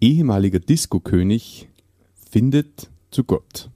Ehemaliger Disco-König findet zu Gott.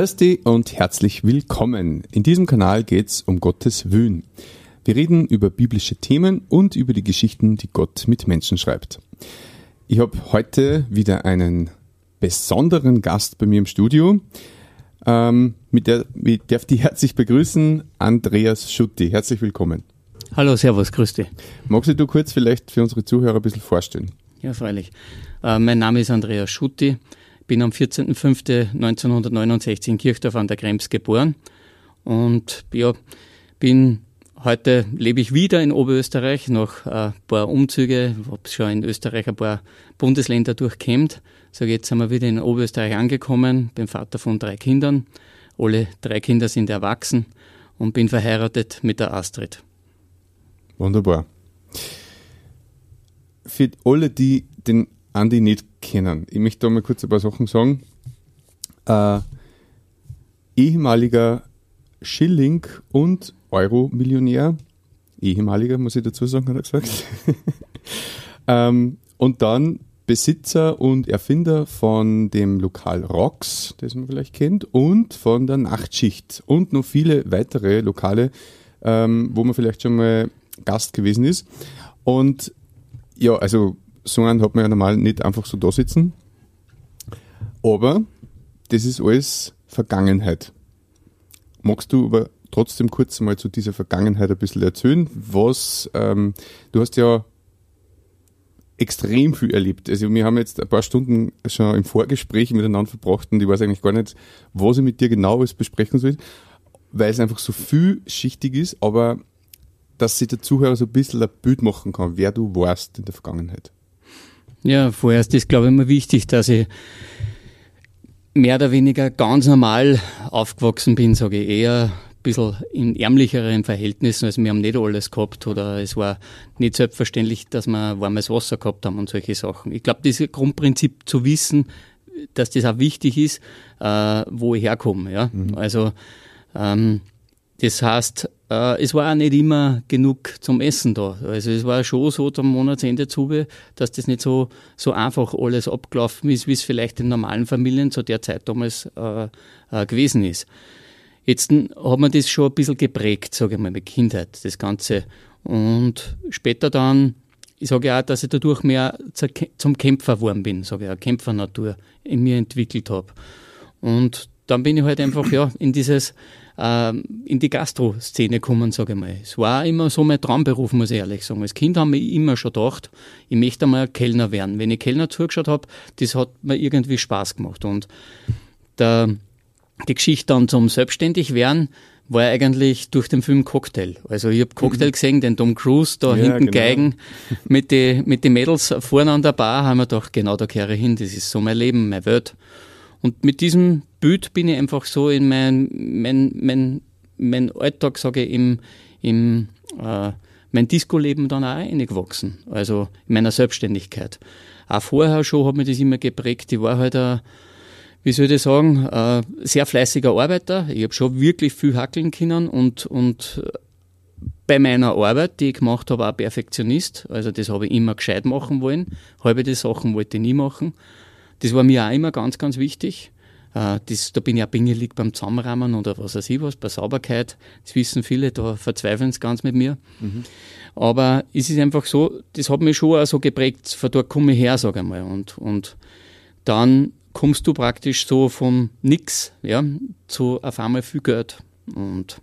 Christi und herzlich willkommen. In diesem Kanal geht es um Gottes Wün. Wir reden über biblische Themen und über die Geschichten, die Gott mit Menschen schreibt. Ich habe heute wieder einen besonderen Gast bei mir im Studio. Ähm, mit der ich darf die herzlich begrüßen, Andreas Schutti. Herzlich willkommen. Hallo, Servus, grüß dich. Magst du kurz vielleicht für unsere Zuhörer ein bisschen vorstellen? Ja, freilich. Äh, mein Name ist Andreas Schutti bin am 14.05.1969 in Kirchdorf an der Krems geboren und ja, bin heute lebe ich wieder in Oberösterreich nach ein paar Umzüge, habe schon in Österreich ein paar Bundesländer durchkämmt. So jetzt sind wir wieder in Oberösterreich angekommen, bin Vater von drei Kindern. Alle drei Kinder sind erwachsen und bin verheiratet mit der Astrid. Wunderbar. Für alle, die den Andi nicht kennen. Ich möchte da mal kurz ein paar Sachen sagen. Äh, ehemaliger Schilling- und Euro-Millionär, ehemaliger, muss ich dazu sagen, hat er gesagt. ähm, und dann Besitzer und Erfinder von dem Lokal Rocks, das man vielleicht kennt, und von der Nachtschicht und noch viele weitere Lokale, ähm, wo man vielleicht schon mal Gast gewesen ist. Und ja, also so einen hat man ja normal nicht einfach so da sitzen. Aber das ist alles Vergangenheit. Magst du aber trotzdem kurz mal zu dieser Vergangenheit ein bisschen erzählen? Was, ähm, du hast ja extrem viel erlebt. Also wir haben jetzt ein paar Stunden schon im Vorgespräch miteinander verbracht und ich weiß eigentlich gar nicht, was ich mit dir genau alles besprechen soll, weil es einfach so vielschichtig ist, aber dass sich der Zuhörer so ein bisschen ein Bild machen kann, wer du warst in der Vergangenheit. Ja, vorerst ist, glaube ich, immer wichtig, dass ich mehr oder weniger ganz normal aufgewachsen bin, sage ich eher ein bisschen in ärmlicheren Verhältnissen. Also wir haben nicht alles gehabt oder es war nicht selbstverständlich, dass wir warmes Wasser gehabt haben und solche Sachen. Ich glaube, dieses Grundprinzip zu wissen, dass das auch wichtig ist, äh, wo ich herkomme. Ja? Mhm. Also ähm, das heißt, äh, es war auch nicht immer genug zum Essen da. Also es war schon so zum Monatsende zu, dass das nicht so, so einfach alles abgelaufen ist, wie es vielleicht in normalen Familien zu der Zeit damals äh, äh, gewesen ist. Jetzt hat man das schon ein bisschen geprägt, sage ich mal, mit Kindheit, das Ganze. Und später dann, ich sage ja auch, dass ich dadurch mehr zum Kämpfer geworden bin, sage ich auch, Kämpfernatur in mir entwickelt habe. Und dann bin ich halt einfach ja in dieses in die Gastro-Szene kommen, sage ich mal. Es war immer so mein Traumberuf, muss ich ehrlich sagen. Als Kind haben wir immer schon gedacht, ich möchte einmal Kellner werden. Wenn ich Kellner zugeschaut habe, das hat mir irgendwie Spaß gemacht. Und der, die Geschichte dann zum Selbstständigwerden war eigentlich durch den Film Cocktail. Also ich habe Cocktail mhm. gesehen, den Tom Cruise da ja, hinten genau. Geigen mit den mit die Mädels vorne an der Bar, haben wir gedacht, genau da kehre ich hin, das ist so mein Leben, meine Welt. Und mit diesem Bild bin ich einfach so in mein, mein, mein, mein Alltag, sage ich, im, im äh, mein Disco-Leben dann auch eingewachsen. Also in meiner Selbstständigkeit. Auch vorher schon hat mich das immer geprägt. Ich war halt ein, wie soll ich sagen, ein sehr fleißiger Arbeiter. Ich habe schon wirklich viel hackeln können und, und bei meiner Arbeit, die ich gemacht habe, auch Perfektionist. Also das habe ich immer gescheit machen wollen. Halbe die Sachen wollte ich nie machen. Das war mir auch immer ganz, ganz wichtig. Äh, das, da bin ich auch pingelig beim Zusammenrahmen oder was weiß ich was, bei Sauberkeit. Das wissen viele, da verzweifeln sie ganz mit mir. Mhm. Aber es ist einfach so, das hat mich schon auch so geprägt, von dort komme ich her, sage ich mal. Und, und dann kommst du praktisch so vom Nix, ja, zu auf einmal viel Geld. Und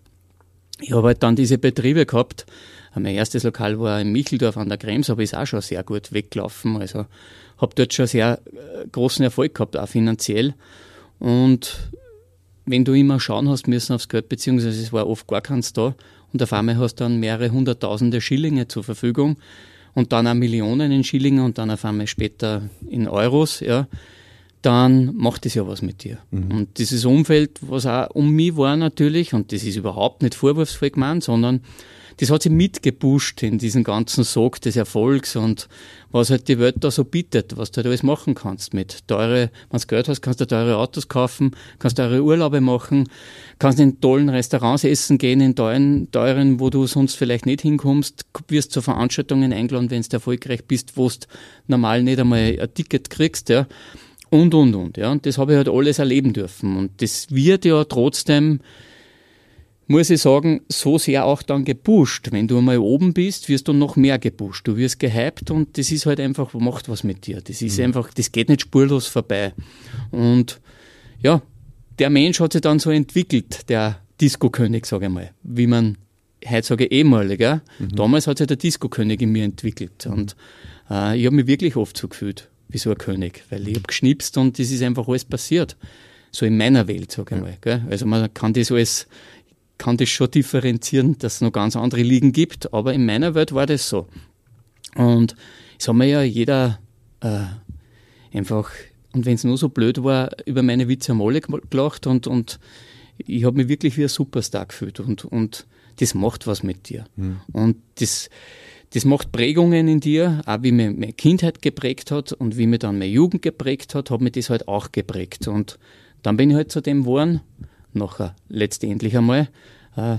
ich habe halt dann diese Betriebe gehabt. Mein erstes Lokal war in Micheldorf an der Krems, aber ist auch schon sehr gut weggelaufen. Also habe dort schon sehr äh, großen Erfolg gehabt, auch finanziell. Und wenn du immer schauen hast müssen aufs Geld, beziehungsweise es war oft gar keins da, und auf einmal hast du dann mehrere hunderttausende Schillinge zur Verfügung und dann auch Millionen in Schillinge und dann auf einmal später in Euros, ja, dann macht das ja was mit dir. Mhm. Und dieses Umfeld, was auch um mich war natürlich, und das ist überhaupt nicht vorwurfsvoll gemeint, sondern das hat sich mitgepusht in diesen ganzen Sog des Erfolgs und was halt die Welt da so bietet, was du halt alles machen kannst mit teure, wenn du Geld hast, kannst du teure Autos kaufen, kannst teure Urlaube machen, kannst in tollen Restaurants essen gehen, in teuren, teuren, wo du sonst vielleicht nicht hinkommst, wirst zu Veranstaltungen eingeladen, wenn du erfolgreich bist, wo du normal nicht einmal ein Ticket kriegst, ja. Und, und, und, ja. Und das habe ich halt alles erleben dürfen. Und das wird ja trotzdem muss ich sagen, so sehr auch dann gepusht. Wenn du einmal oben bist, wirst du noch mehr gepusht. Du wirst gehypt und das ist halt einfach, macht was mit dir. Das ist mhm. einfach, das geht nicht spurlos vorbei. Und ja, der Mensch hat sich dann so entwickelt, der Disco-König, sage ich mal, wie man heute sage ehemalig. Ja? Mhm. Damals hat sich der Disco-König in mir entwickelt und äh, ich habe mich wirklich oft so gefühlt wie so ein König, weil ich habe geschnipst und das ist einfach alles passiert. So in meiner Welt, sage ich mal. Gell? Also man kann das alles kann das schon differenzieren, dass es noch ganz andere Ligen gibt, aber in meiner Welt war das so. Und es hat mir ja jeder äh, einfach, und wenn es nur so blöd war, über meine Witze am alle gelacht und, und ich habe mich wirklich wie ein Superstar gefühlt und, und das macht was mit dir. Mhm. Und das, das macht Prägungen in dir, auch wie mir meine Kindheit geprägt hat und wie mir dann meine Jugend geprägt hat, hat mir das halt auch geprägt. Und dann bin ich halt zu dem geworden, nachher letztendlich einmal, äh,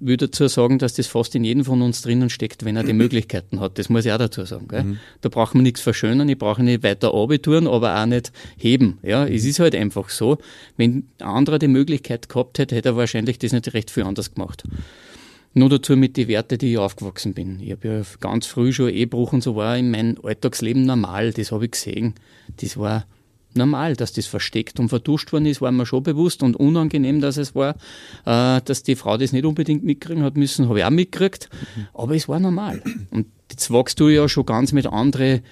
würde dazu sagen, dass das fast in jedem von uns drinnen steckt, wenn er die Möglichkeiten hat. Das muss ich auch dazu sagen. Gell? Mhm. Da braucht man nichts verschönern, ich brauche nicht weiter abitouren, aber auch nicht heben. Ja, es ist halt einfach so. Wenn ein anderer die Möglichkeit gehabt hätte, hätte er wahrscheinlich das nicht recht viel anders gemacht. Nur dazu mit den Werten, die ich aufgewachsen bin. Ich habe ja ganz früh schon Ehebruch und so war in meinem Alltagsleben normal. Das habe ich gesehen. Das war normal, dass das versteckt und verduscht worden ist, war mir schon bewusst und unangenehm, dass es war, äh, dass die Frau das nicht unbedingt mitkriegen hat müssen, habe ich auch mitgekriegt, mhm. aber es war normal. Und jetzt wachst du ja schon ganz mit anderen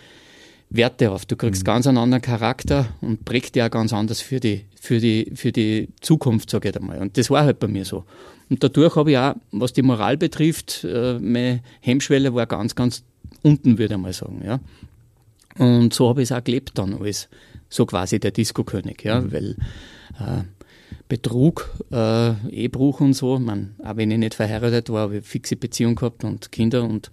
Werte auf. Du kriegst mhm. ganz einen anderen Charakter und prägt auch ganz anders für die, für die, für die Zukunft, sage ich einmal. Und das war halt bei mir so. Und dadurch habe ich auch, was die Moral betrifft, äh, meine Hemmschwelle war ganz, ganz unten, würde ich mal sagen. Ja. Und so habe ich es auch gelebt dann alles so quasi der Disco-König, ja, mhm. weil äh, Betrug, äh, Ehebruch und so, man, auch wenn ich nicht verheiratet war, habe ich fixe Beziehung gehabt und Kinder und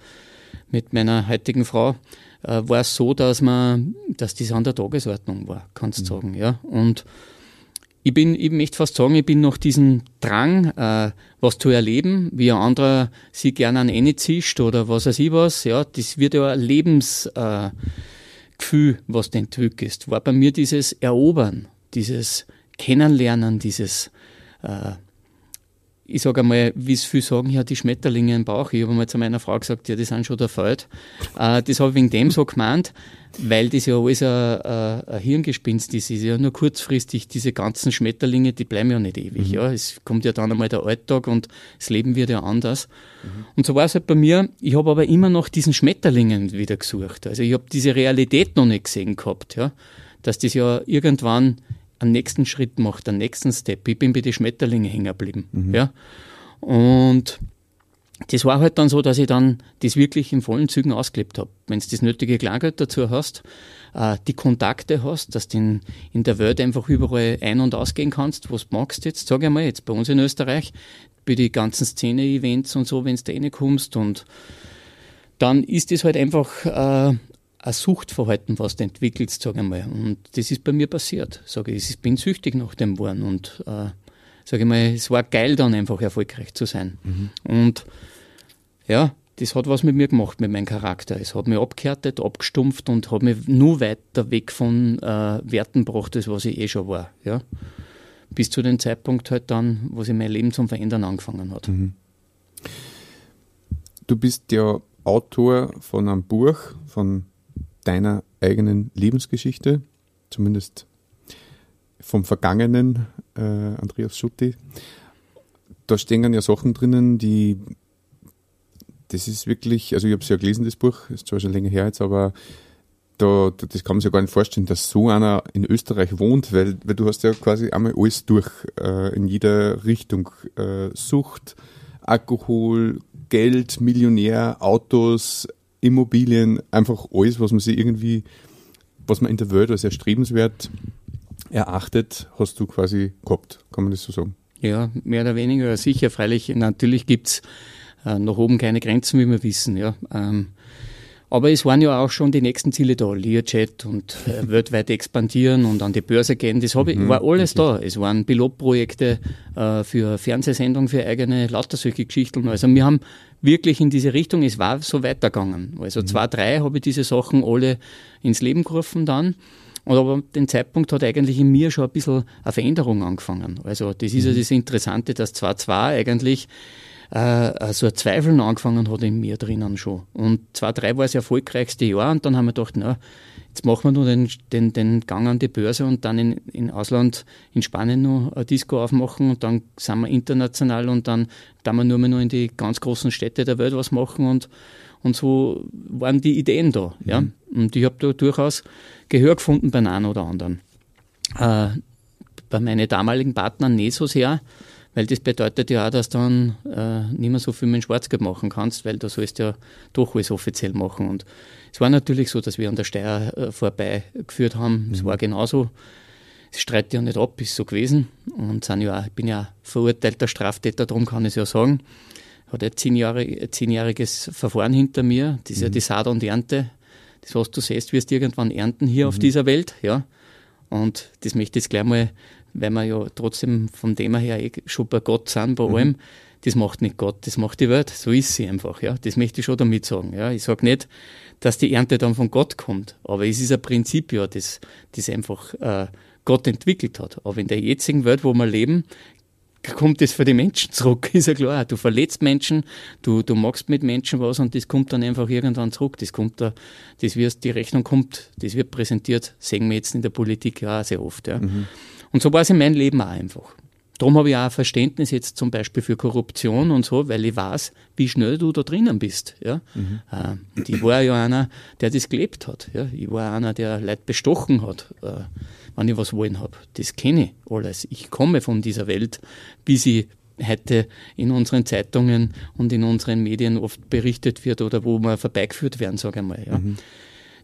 mit meiner heutigen Frau äh, war es so, dass man, dass das an der Tagesordnung war, kannst du mhm. sagen, ja. Und ich bin, ich möchte fast sagen, ich bin noch diesen Drang, äh, was zu erleben, wie ein anderer sich gerne an eine zischt oder was weiß ich was, ja, das wird ja ein Lebens, äh, Gefühl, was du entwickelst, war bei mir dieses Erobern, dieses Kennenlernen, dieses, äh, ich sage einmal, wie es viele sagen, ja, die Schmetterlinge im Bauch. Ich habe mal zu meiner Frau gesagt, ja, die sind schon der Feld. Äh, das habe ich wegen dem so gemeint, weil das ja alles ein, ein, ein Hirngespinst ist. ist ja nur kurzfristig, diese ganzen Schmetterlinge, die bleiben ja nicht ewig. Mhm. Ja. Es kommt ja dann einmal der Alltag und das Leben wird ja anders. Mhm. Und so war es halt bei mir. Ich habe aber immer noch diesen Schmetterlingen wieder gesucht. Also ich habe diese Realität noch nicht gesehen gehabt, ja. Dass das ja irgendwann einen nächsten Schritt macht, einen nächsten Step. Ich bin bei den Schmetterlingen hängen geblieben. Mhm. Ja. Und das war halt dann so, dass ich dann das wirklich in vollen Zügen ausgelebt habe. Wenn du das nötige Kleingeld dazu hast, äh, die Kontakte hast, dass du in, in der Welt einfach überall ein- und ausgehen kannst, was du magst jetzt, sage ich mal, jetzt bei uns in Österreich, bei den ganzen Szene-Events und so, wenn du da reinkommst und dann ist das halt einfach äh, ein Suchtverhalten, was du entwickelst, sage ich mal. Und das ist bei mir passiert. Sage ich, ich bin süchtig nach dem geworden und äh, sage ich mal, es war geil dann einfach erfolgreich zu sein. Mhm. Und ja, das hat was mit mir gemacht, mit meinem Charakter. Es hat mich abgehärtet, abgestumpft und hat mich nur weiter weg von äh, Werten gebracht, als was ich eh schon war. Ja? Bis zu dem Zeitpunkt halt dann, wo sich mein Leben zum Verändern angefangen hat. Mhm. Du bist ja Autor von einem Buch, von deiner eigenen Lebensgeschichte, zumindest vom vergangenen äh, Andreas Schutti. Da stehen ja Sachen drinnen, die das ist wirklich, also ich habe es ja gelesen, das Buch, ist zwar schon länger her jetzt, aber da, das kann man sich ja gar nicht vorstellen, dass so einer in Österreich wohnt, weil, weil du hast ja quasi einmal alles durch, äh, in jeder Richtung. Äh, Sucht, Alkohol, Geld, Millionär, Autos, Immobilien, einfach alles, was man sich irgendwie, was man in der Welt als erstrebenswert erachtet, hast du quasi gehabt, kann man das so sagen? Ja, mehr oder weniger sicher. Freilich, natürlich gibt's äh, nach oben keine Grenzen, wie wir wissen. Ja. Ähm, aber es waren ja auch schon die nächsten Ziele da, Learjet und äh, weltweit expandieren und an die Börse gehen. Das habe ich, mhm, war alles da. Es waren Pilotprojekte äh, für Fernsehsendungen, für eigene, lauter solche Geschichten. Also wir haben wirklich in diese Richtung, es war so weitergegangen. Also mhm. zwei, drei habe ich diese Sachen alle ins Leben gerufen dann. Und aber den Zeitpunkt hat eigentlich in mir schon ein bisschen eine Veränderung angefangen. Also das ist ja mhm. das Interessante, dass zwar zwei eigentlich äh, so ein Zweifeln angefangen hat in mir drinnen schon. Und zwei, drei war das erfolgreichste Jahr und dann haben wir gedacht, na, jetzt machen wir nur den, den, den Gang an die Börse und dann in, in Ausland, in Spanien noch ein Disco aufmachen und dann sind wir international und dann da wir nur mehr noch in die ganz großen Städte der Welt was machen und, und so waren die Ideen da. Mhm. Ja? Und ich habe da durchaus Gehör gefunden bei einem oder anderen. Äh, bei meinen damaligen Partnern nicht so sehr, weil das bedeutet ja auch, dass du dann äh, nicht mehr so viel mit Schwarzgeld machen kannst, weil du sollst ja doch alles offiziell machen. Und es war natürlich so, dass wir an der Steuer äh, vorbeigeführt haben. Mhm. Es war genauso. Es streitet ja nicht ab, ist so gewesen. Und sind ja, ich bin ja verurteilter Straftäter, darum kann ich es ja sagen. Hat ein zehnjährig, zehnjähriges Verfahren hinter mir. Das ist mhm. ja die Saat und Ernte. Das, was du siehst, wirst du irgendwann ernten hier mhm. auf dieser Welt. Ja. Und das möchte ich jetzt gleich mal weil wir ja trotzdem vom Thema her eh schon bei Gott sind, bei mhm. allem. Das macht nicht Gott, das macht die Welt. So ist sie einfach, ja. Das möchte ich schon damit sagen, ja. Ich sage nicht, dass die Ernte dann von Gott kommt, aber es ist ein Prinzip, ja, das, das einfach äh, Gott entwickelt hat. Aber in der jetzigen Welt, wo wir leben, kommt das für die Menschen zurück, ist ja klar. Du verletzt Menschen, du, du machst mit Menschen was und das kommt dann einfach irgendwann zurück. Das kommt da, das wird, die Rechnung kommt, das wird präsentiert, sehen wir jetzt in der Politik ja auch sehr oft, ja. Mhm. Und so war es in meinem Leben auch einfach. Darum habe ich auch Verständnis jetzt zum Beispiel für Korruption und so, weil ich weiß, wie schnell du da drinnen bist. Ja? Mhm. Äh, ich war ja einer, der das gelebt hat. Ja? Ich war einer, der Leute bestochen hat, äh, wenn ich was wollen habe. Das kenne ich alles. Ich komme von dieser Welt, wie sie heute in unseren Zeitungen und in unseren Medien oft berichtet wird oder wo wir vorbeigeführt werden, sage ich mal. Ja? Mhm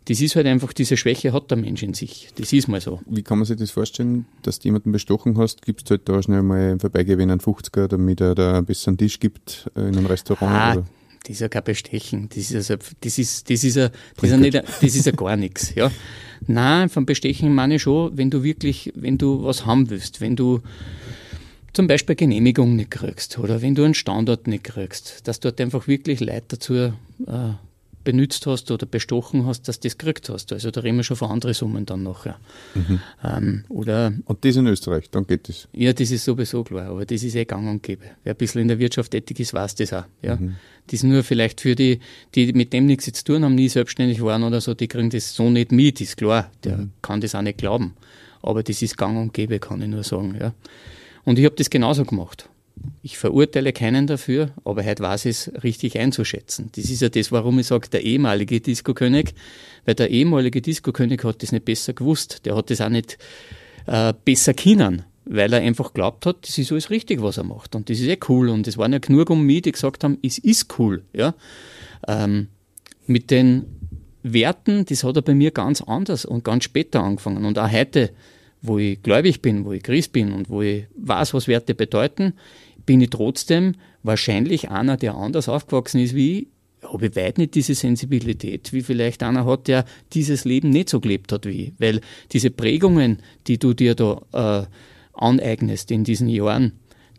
das ist halt einfach, diese Schwäche hat der Mensch in sich. Das ist mal so. Wie kann man sich das vorstellen, dass du jemanden bestochen hast? Gibst du halt da schnell mal im Vorbeigehen einen 50er, damit er da ein bisschen Tisch gibt äh, in einem Restaurant? Ah, oder? Das ist ja kein Bestechen. Das ist, also, das ist, das ist, ja, das ist, nicht, das ist ja gar nichts. Ja. Nein, vom Bestechen meine ich schon, wenn du wirklich, wenn du was haben willst, wenn du zum Beispiel Genehmigung nicht kriegst oder wenn du einen Standort nicht kriegst, dass dort einfach wirklich Leute dazu äh, benutzt hast oder bestochen hast, dass du das gekriegt hast. Also da reden wir schon von anderen Summen dann nachher. Mhm. Ähm, oder, und das in Österreich, dann geht das? Ja, das ist sowieso klar, aber das ist eh gang und gäbe. Wer ein bisschen in der Wirtschaft tätig ist, weiß das auch. Ja? Mhm. Das nur vielleicht für die, die mit dem nichts zu tun haben, nie selbstständig waren oder so, die kriegen das so nicht mit, ist klar. Der mhm. kann das auch nicht glauben. Aber das ist gang und gäbe, kann ich nur sagen. Ja? Und ich habe das genauso gemacht. Ich verurteile keinen dafür, aber heute weiß ich es richtig einzuschätzen. Das ist ja das, warum ich sage, der ehemalige Disco-König, weil der ehemalige Disco-König hat das nicht besser gewusst. Der hat das auch nicht äh, besser können, weil er einfach glaubt hat, das ist alles richtig, was er macht. Und das ist eh cool. Und es waren ja genug um mich, die gesagt haben, es ist cool. Ja? Ähm, mit den Werten, das hat er bei mir ganz anders und ganz später angefangen. Und auch heute, wo ich gläubig bin, wo ich Christ bin und wo ich weiß, was Werte bedeuten, bin ich trotzdem wahrscheinlich einer, der anders aufgewachsen ist wie ich, habe ich weit nicht diese Sensibilität, wie vielleicht einer hat, der dieses Leben nicht so gelebt hat wie ich. Weil diese Prägungen, die du dir da äh, aneignest in diesen Jahren,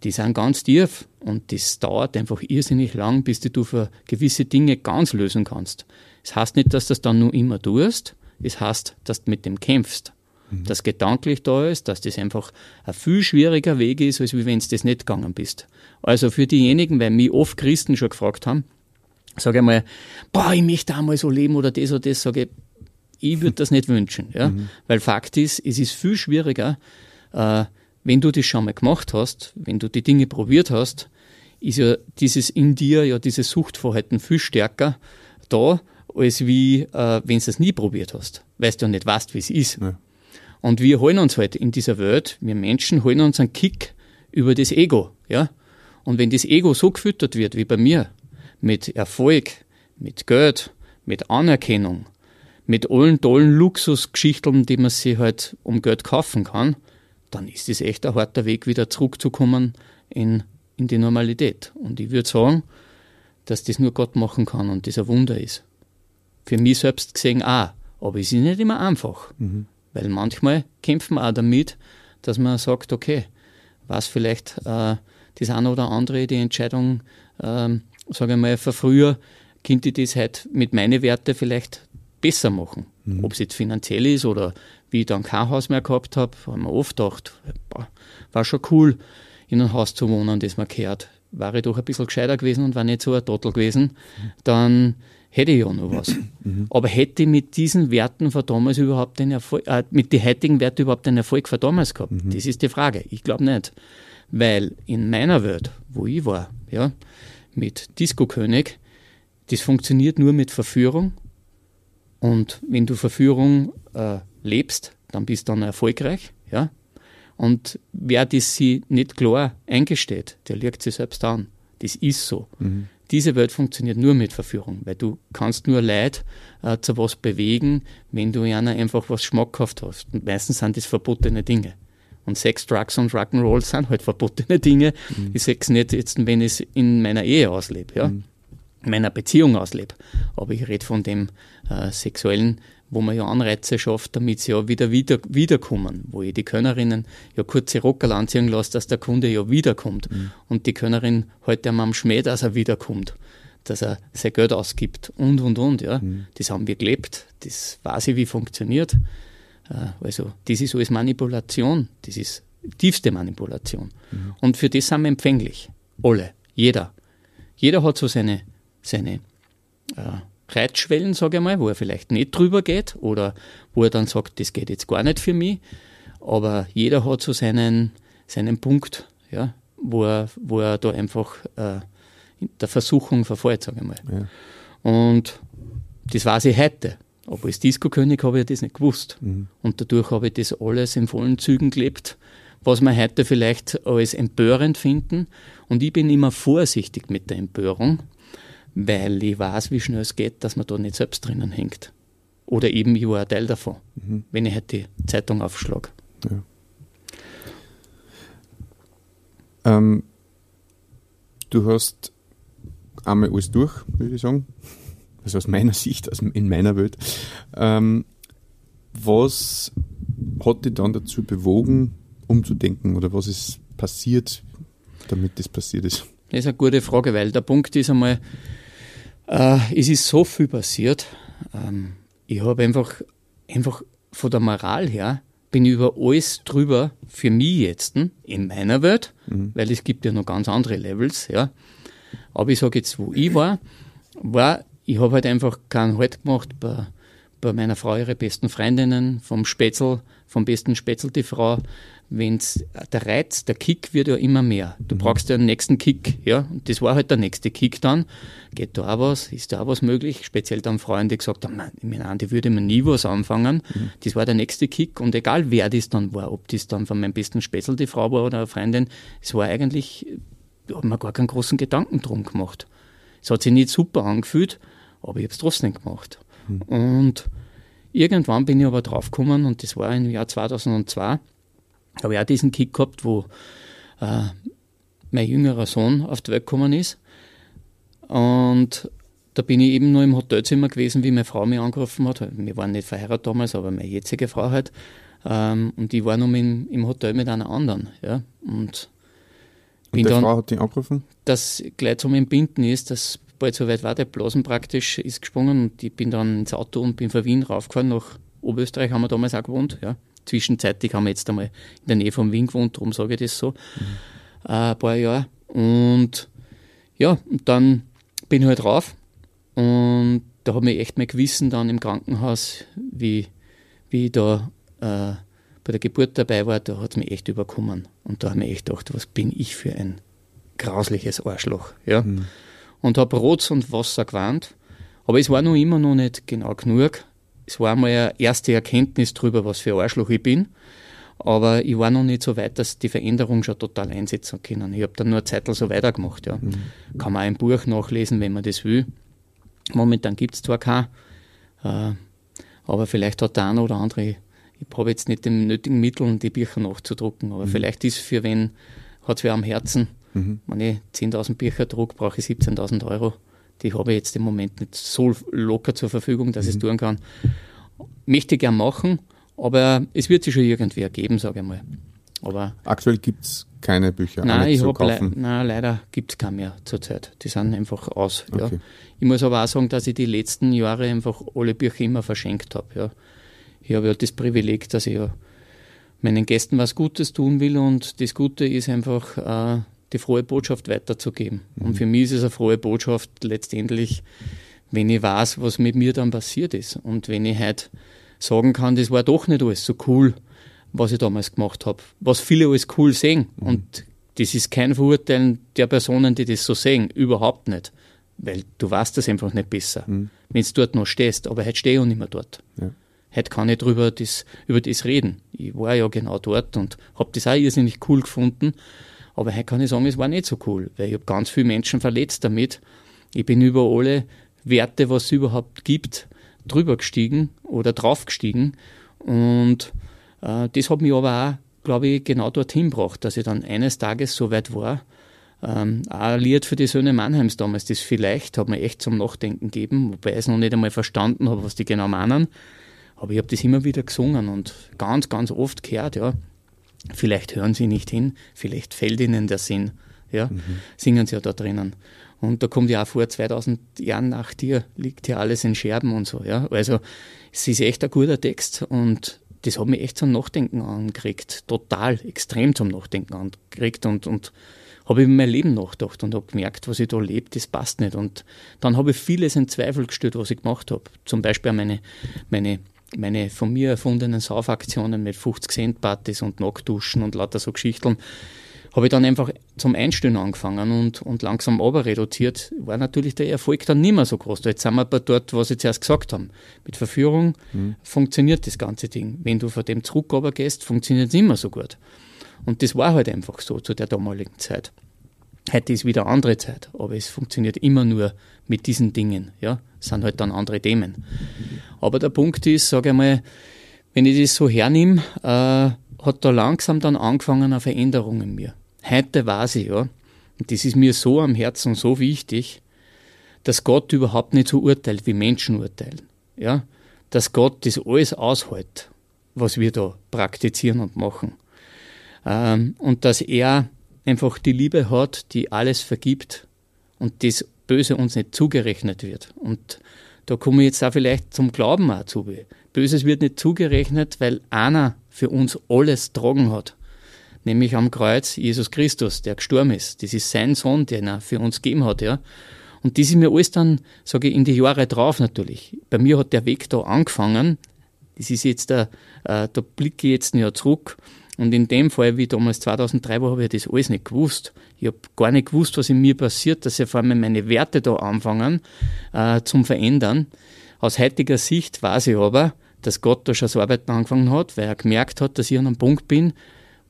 die sind ganz tief und das dauert einfach irrsinnig lang, bis du für gewisse Dinge ganz lösen kannst. Es das heißt nicht, dass du das dann nur immer tust, es heißt, dass du mit dem kämpfst mhm. das gedanklich da ist, dass das einfach ein viel schwieriger Weg ist, als wenn du das nicht gegangen bist. Also für diejenigen, weil mich oft Christen schon gefragt haben, sage ich mal, boah, ich möchte einmal so leben oder das oder das, sage ich, ich würde das nicht wünschen. Ja? Mhm. Weil Fakt ist, es ist viel schwieriger, äh, wenn du das schon mal gemacht hast, wenn du die Dinge probiert hast, ist ja dieses in dir, ja dieses Suchtverhalten viel stärker da, als wie äh, wenn du es nie probiert hast, weil du ja nicht weißt, wie es ist. Ja. Und wir holen uns halt in dieser Welt, wir Menschen holen uns einen Kick über das Ego, ja. Und wenn das Ego so gefüttert wird wie bei mir, mit Erfolg, mit Geld, mit Anerkennung, mit allen tollen Luxusgeschichten, die man sich halt um Geld kaufen kann, dann ist es echt ein harter Weg, wieder zurückzukommen in, in die Normalität. Und ich würde sagen, dass das nur Gott machen kann und das ein Wunder ist. Für mich selbst gesehen auch. Aber es ist nicht immer einfach. Mhm. Weil manchmal kämpfen auch damit, dass man sagt, okay, was vielleicht äh, das eine oder andere, die Entscheidung, ähm, sage ich mal, von früher, könnte ich das halt mit meinen Werten vielleicht besser machen. Mhm. Ob es jetzt finanziell ist oder wie ich dann kein Haus mehr gehabt habe, haben wir oft gedacht, boah, war schon cool, in einem Haus zu wohnen, das man gehört. War ich doch ein bisschen gescheiter gewesen und war nicht so ein Trottel gewesen, dann hätte ich ja noch was. Mhm. Aber hätte ich mit diesen Werten von damals überhaupt den Erfolg, äh, mit den heutigen Werten überhaupt den Erfolg von damals gehabt? Mhm. Das ist die Frage. Ich glaube nicht. Weil in meiner Welt, wo ich war, ja, mit Disco König, das funktioniert nur mit Verführung. Und wenn du Verführung äh, lebst, dann bist du dann erfolgreich, ja. Und wer das sie nicht klar eingesteht, der legt sich selbst an. Das ist so. Mhm. Diese Welt funktioniert nur mit Verführung, weil du kannst nur Leid äh, zu was bewegen, wenn du einer einfach was schmackhaft hast. Und meistens sind das verbotene Dinge. Und Sex, Drugs und Rock'n'Roll sind halt verbotene Dinge. Mhm. Ich sehe es nicht jetzt, wenn ich es in meiner Ehe auslebe, ja. Mhm. In meiner Beziehung auslebe. Aber ich rede von dem äh, sexuellen, wo man ja Anreize schafft, damit sie ja wieder, wieder wiederkommen. Wo ich die Könnerinnen ja kurze Rockerl anziehen lasse, dass der Kunde ja wiederkommt. Mhm. Und die Könnerin heute am Schmäh, dass er wiederkommt dass er sein Geld ausgibt und, und, und. Ja. Mhm. Das haben wir gelebt. Das weiß ich, wie funktioniert. Äh, also das ist alles Manipulation, das ist tiefste Manipulation. Mhm. Und für das sind wir empfänglich. Alle, jeder. Jeder hat so seine, seine äh, Reitschwellen, sage ich mal, wo er vielleicht nicht drüber geht oder wo er dann sagt, das geht jetzt gar nicht für mich. Aber jeder hat so seinen, seinen Punkt, ja, wo, er, wo er da einfach äh, in der Versuchung verfällt, sage ich mal. Ja. Und das weiß ich heute. Aber als Disco-König habe ich das nicht gewusst. Mhm. Und dadurch habe ich das alles in vollen Zügen gelebt, was wir heute vielleicht als empörend finden. Und ich bin immer vorsichtig mit der Empörung, weil ich weiß, wie schnell es geht, dass man da nicht selbst drinnen hängt. Oder eben ich war ein Teil davon, mhm. wenn ich halt die Zeitung aufschlage. Ja. Ähm, du hast einmal alles durch, würde ich sagen also aus meiner Sicht, aus, in meiner Welt. Ähm, was hat dich dann dazu bewogen, umzudenken oder was ist passiert, damit das passiert ist? Das ist eine gute Frage, weil der Punkt ist einmal, äh, es ist so viel passiert. Ähm, ich habe einfach, einfach von der Moral her, bin über alles drüber, für mich jetzt, in meiner Welt, mhm. weil es gibt ja noch ganz andere Levels, ja. Aber ich sage jetzt, wo ich war, war ich habe halt einfach keinen Halt gemacht bei, bei meiner Frau, ihre besten Freundinnen, vom Spätzl, vom besten Spätzl die Frau. Wenn's, der Reiz, der Kick wird ja immer mehr. Du mhm. brauchst ja einen nächsten Kick, ja. Und das war halt der nächste Kick dann. Geht da auch was? Ist da auch was möglich? Speziell dann Frauen, die gesagt haben, an die würde mir nie was anfangen. Mhm. Das war der nächste Kick. Und egal wer das dann war, ob das dann von meinem besten Spätzl die Frau war oder eine Freundin, es war eigentlich, ich habe mir gar keinen großen Gedanken drum gemacht. Es hat sich nicht super angefühlt, aber ich habe es trotzdem gemacht. Mhm. Und irgendwann bin ich aber draufgekommen, und das war im Jahr 2002, habe ich auch diesen Kick gehabt, wo äh, mein jüngerer Sohn auf die Welt gekommen ist. Und da bin ich eben nur im Hotelzimmer gewesen, wie meine Frau mich angerufen hat. Wir waren nicht verheiratet damals, aber meine jetzige Frau halt. Ähm, und ich war noch im, im Hotel mit einer anderen. Ja. Und, und die Frau hat dich angerufen? Dass gleich zum Entbinden ist, dass bald so weit war, der Blasen praktisch ist gesprungen und ich bin dann ins Auto und bin von Wien raufgefahren nach Oberösterreich, haben wir damals auch gewohnt, ja. Zwischenzeitlich haben wir jetzt einmal in der Nähe von Wien gewohnt, darum sage ich das so, mhm. äh, ein paar Jahre. Und ja, und dann bin ich halt rauf und da habe ich echt mein Gewissen dann im Krankenhaus, wie, wie ich da äh, bei der Geburt dabei war, da hat es mich echt überkommen. Und da habe ich echt gedacht, was bin ich für ein grausliches Arschloch. Ja? Mhm und habe Rotz und Wasser gewarnt. Aber es war noch immer noch nicht genau genug. Es war mal eine erste Erkenntnis darüber, was für ein Arschloch ich bin. Aber ich war noch nicht so weit, dass die Veränderung schon total einsetzen können. Ich habe dann nur eine Zeit so weitergemacht. Ja. Mhm. Kann man ein Buch nachlesen, wenn man das will. Momentan gibt es zwar kein. Äh, Aber vielleicht hat der eine oder andere, ich habe jetzt nicht den nötigen Mitteln, die Bücher nachzudrucken, aber mhm. vielleicht ist für wen, hat es wer am Herzen. Mhm. Wenn ich 10.000 Bücher druck, brauche ich 17.000 Euro. Die habe ich jetzt im Moment nicht so locker zur Verfügung, dass mhm. ich es tun kann. Möchte ich gern machen, aber es wird sich schon irgendwie ergeben, sage ich mal. Aber Aktuell gibt es keine Bücher nein, ich zu kaufen? Le nein, leider gibt es keine mehr zurzeit. Die sind einfach aus. Okay. Ja. Ich muss aber auch sagen, dass ich die letzten Jahre einfach alle Bücher immer verschenkt habe. Ja. Ich habe ja das Privileg, dass ich ja meinen Gästen was Gutes tun will und das Gute ist einfach, äh, die frohe Botschaft weiterzugeben. Mhm. Und für mich ist es eine frohe Botschaft letztendlich, wenn ich weiß, was mit mir dann passiert ist. Und wenn ich halt sagen kann, das war doch nicht alles so cool, was ich damals gemacht habe. Was viele alles cool sehen. Mhm. Und das ist kein Verurteilen der Personen, die das so sehen. Überhaupt nicht. Weil du weißt das einfach nicht besser. Mhm. Wenn du dort noch stehst. Aber heute stehe ich auch nicht mehr dort. Ja. Heute kann ich drüber das, über das reden. Ich war ja genau dort und habe das auch irrsinnig cool gefunden. Aber heute kann ich sagen, es war nicht so cool, weil ich habe ganz viele Menschen verletzt damit. Ich bin über alle Werte, was es überhaupt gibt, drüber gestiegen oder drauf gestiegen. Und äh, das hat mich aber auch, glaube ich, genau dorthin gebracht, dass ich dann eines Tages so weit war, ähm, auch ein Lied für die Söhne Mannheims damals, das vielleicht hat mir echt zum Nachdenken gegeben, wobei ich es noch nicht einmal verstanden habe, was die genau meinen. Aber ich habe das immer wieder gesungen und ganz, ganz oft gehört, ja. Vielleicht hören sie nicht hin, vielleicht fällt ihnen der Sinn, ja. Mhm. Singen sie ja da drinnen. Und da kommt ja auch vor, 2000 Jahren nach dir liegt ja alles in Scherben und so, ja. Also, es ist echt ein guter Text und das hat mich echt zum Nachdenken angeregt. Total, extrem zum Nachdenken angeregt und, und habe über mein Leben nachgedacht und habe gemerkt, was ich da lebe, das passt nicht. Und dann habe ich vieles in Zweifel gestellt, was ich gemacht habe. Zum Beispiel meine, meine, meine von mir erfundenen Saufaktionen mit 50 Cent Partys und Nacktduschen und lauter so Geschichten habe ich dann einfach zum Einstellen angefangen und, und langsam aber reduziert, war natürlich der Erfolg dann nicht mehr so groß. Jetzt sind wir bei dort, was ich zuerst gesagt habe. Mit Verführung mhm. funktioniert das ganze Ding. Wenn du von dem aber gehst, funktioniert es nicht mehr so gut. Und das war halt einfach so zu der damaligen Zeit. Heute ist wieder andere Zeit, aber es funktioniert immer nur mit diesen Dingen. Ja, es sind halt dann andere Themen. Aber der Punkt ist, sage ich mal, wenn ich das so hernehme, äh, hat da langsam dann angefangen eine Veränderung in mir. Heute weiß ich, ja, und das ist mir so am Herzen so wichtig, dass Gott überhaupt nicht so urteilt, wie Menschen urteilen. Ja, dass Gott das alles aushält, was wir da praktizieren und machen. Ähm, und dass er einfach die Liebe hat, die alles vergibt und das Böse uns nicht zugerechnet wird. Und da komme ich jetzt auch vielleicht zum Glauben auch zu. Böses wird nicht zugerechnet, weil einer für uns alles tragen hat nämlich am Kreuz Jesus Christus, der gestorben ist. Das ist sein Sohn, den er für uns gegeben hat, ja. Und das ist mir alles dann, sage ich, in die Jahre drauf natürlich. Bei mir hat der Weg da angefangen. Das ist jetzt der, äh, da blicke ich jetzt ein Jahr zurück. Und in dem Fall, wie damals 2003 war, habe ich das alles nicht gewusst. Ich habe gar nicht gewusst, was in mir passiert, dass ja vor allem meine Werte da anfangen äh, zum Verändern. Aus heutiger Sicht weiß ich aber, dass Gott da schon so Arbeiten angefangen hat, weil er gemerkt hat, dass ich an einem Punkt bin,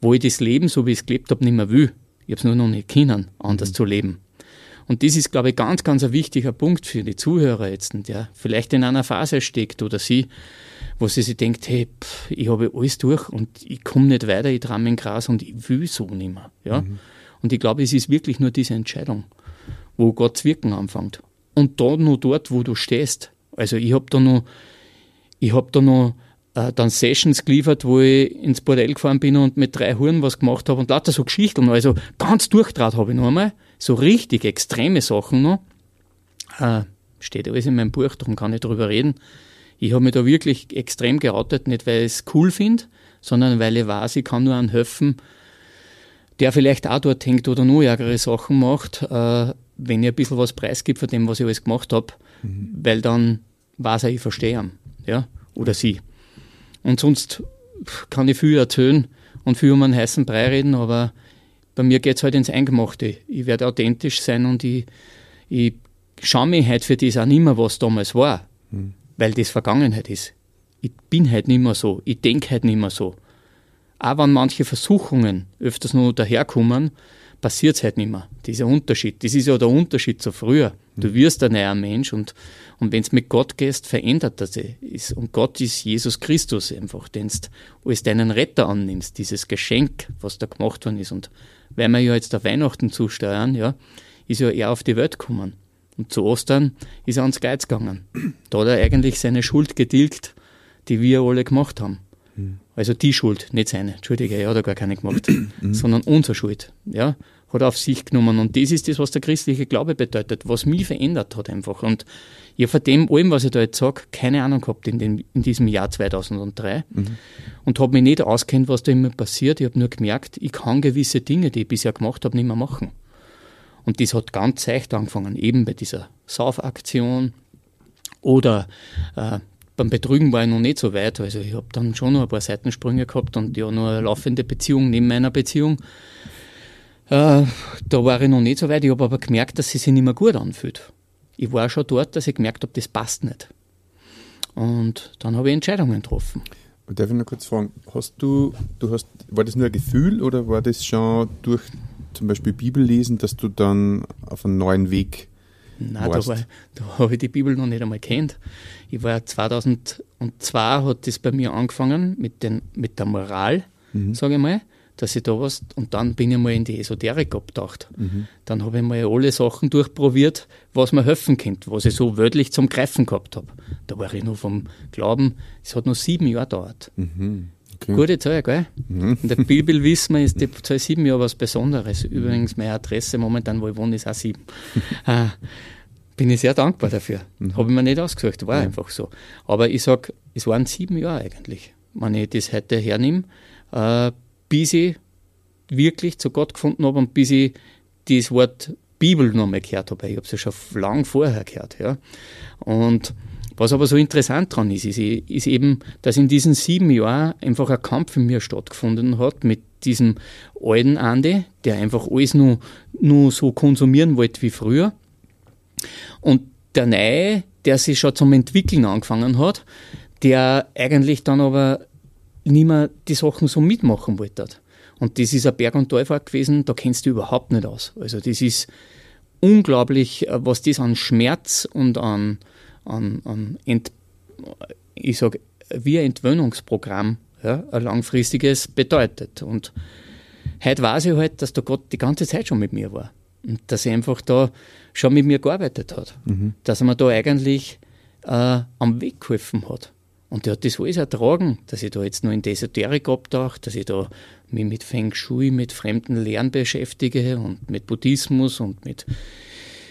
wo ich das Leben, so wie ich es gelebt habe, nicht mehr will. Ich habe es nur noch nicht können, anders mhm. zu leben. Und das ist, glaube ich, ganz, ganz ein wichtiger Punkt für die Zuhörer jetzt, der vielleicht in einer Phase steckt oder sie, wo sie sich denkt, hey, pff, ich habe alles durch und ich komme nicht weiter, ich traue den Gras und ich will so nicht mehr. Ja? Mhm. Und ich glaube, es ist wirklich nur diese Entscheidung, wo Gottes Wirken anfängt. Und da nur dort, wo du stehst. Also ich habe da noch, ich habe da noch äh, dann Sessions geliefert, wo ich ins Bordell gefahren bin und mit drei Huren was gemacht habe und lauter so Geschichten. Also ganz durchtraut habe ich noch einmal. So richtig extreme Sachen noch. Äh, steht alles in meinem Buch, darum kann ich darüber reden. Ich habe mich da wirklich extrem geoutet, nicht weil ich es cool finde, sondern weil ich weiß, ich kann nur einen helfen, der vielleicht auch dort hängt oder nur ärgere Sachen macht, äh, wenn ich ein bisschen was preisgibt von dem, was ich alles gemacht habe, mhm. weil dann weiß er, ich verstehe ihn, ja, oder sie. Und sonst kann ich viel erzählen und viel um einen heißen Brei reden, aber bei mir geht es halt ins Eingemachte. Ich werde authentisch sein und ich, ich schaue mich halt für das auch nicht mehr, was damals war, mhm. Weil das Vergangenheit ist. Ich bin halt nicht mehr so, ich denke halt nicht mehr so. Auch wenn manche Versuchungen öfters nur daherkommen, passiert halt nicht mehr. Dieser Unterschied, das ist ja der Unterschied zu früher. Du wirst ein neuer Mensch und, und wenn du mit Gott gehst, verändert er sich. Und Gott ist Jesus Christus einfach, den du als deinen Retter annimmst, dieses Geschenk, was da gemacht worden ist. Und weil wir ja jetzt der Weihnachten zusteuern, ja, ist ja er auf die Welt gekommen. Und zu Ostern ist er ans Geiz gegangen. Da hat er eigentlich seine Schuld getilgt, die wir alle gemacht haben. Hm. Also die Schuld, nicht seine, Entschuldige, er hat ja gar keine gemacht, sondern unsere Schuld. Ja, hat er auf sich genommen. Und das ist das, was der christliche Glaube bedeutet, was mich verändert hat einfach. Und ich habe von dem allem, was ich da jetzt sage, keine Ahnung gehabt in, den, in diesem Jahr 2003 mhm. und habe mich nicht auskennt, was da immer passiert. Ich habe nur gemerkt, ich kann gewisse Dinge, die ich bisher gemacht habe, nicht mehr machen. Und das hat ganz seicht angefangen, eben bei dieser Saufaktion oder äh, beim Betrügen war ich noch nicht so weit. Also ich habe dann schon noch ein paar Seitensprünge gehabt und ja nur eine laufende Beziehung neben meiner Beziehung. Äh, da war ich noch nicht so weit. Ich habe aber gemerkt, dass sie sich nicht mehr gut anfühlt. Ich war schon dort, dass ich gemerkt habe, das passt nicht. Und dann habe ich Entscheidungen getroffen. Darf ich noch kurz fragen, hast du, du hast, war das nur ein Gefühl oder war das schon durch zum Beispiel Bibel lesen, dass du dann auf einen neuen Weg Nein, warst? da, da habe ich die Bibel noch nicht einmal kennt. Ich war 2002 hat das bei mir angefangen mit, den, mit der Moral, mhm. sage ich mal dass ich da was, und dann bin ich mal in die Esoterik abgedacht. Mhm. Dann habe ich mal alle Sachen durchprobiert, was mir helfen könnte, was ich so wörtlich zum Greifen gehabt habe. Da war ich noch vom Glauben, es hat noch sieben Jahre gedauert. Mhm. Okay. Gute Zahl, gell? Mhm. In der Bibel wissen wir, ist die Zahl sieben Jahre was Besonderes. Übrigens, meine Adresse momentan, wo ich wohne, ist auch sieben. äh, bin ich sehr dankbar dafür. Mhm. Habe ich mir nicht ausgesucht, war ja. einfach so. Aber ich sage, es waren sieben Jahre eigentlich. Wenn ich das heute hernehme, äh, bis ich wirklich zu Gott gefunden habe und bis ich das Wort Bibel nochmal gehört habe. Ich habe es ja schon lang vorher gehört. Ja. Und was aber so interessant dran ist, ist, ist, eben, dass in diesen sieben Jahren einfach ein Kampf in mir stattgefunden hat mit diesem alten Andi, der einfach alles nur, nur so konsumieren wollte wie früher. Und der Neue, der sich schon zum Entwickeln angefangen hat, der eigentlich dann aber nicht mehr die Sachen so mitmachen wollte. Und das ist ein Berg- und Talfahrt gewesen, da kennst du überhaupt nicht aus. Also das ist unglaublich, äh, was das an Schmerz und an, an, an Ent, ich sag, wie ein Entwöhnungsprogramm, ja, ein langfristiges bedeutet. Und heute weiß ich halt, dass der Gott die ganze Zeit schon mit mir war. Und dass er einfach da schon mit mir gearbeitet hat. Mhm. Dass er mir da eigentlich äh, am Weg geholfen hat. Und der hat das alles ertragen, dass ich da jetzt noch in die Esoterik abtauche, dass ich da mich mit Feng Shui, mit fremden Lehren beschäftige und mit Buddhismus und mit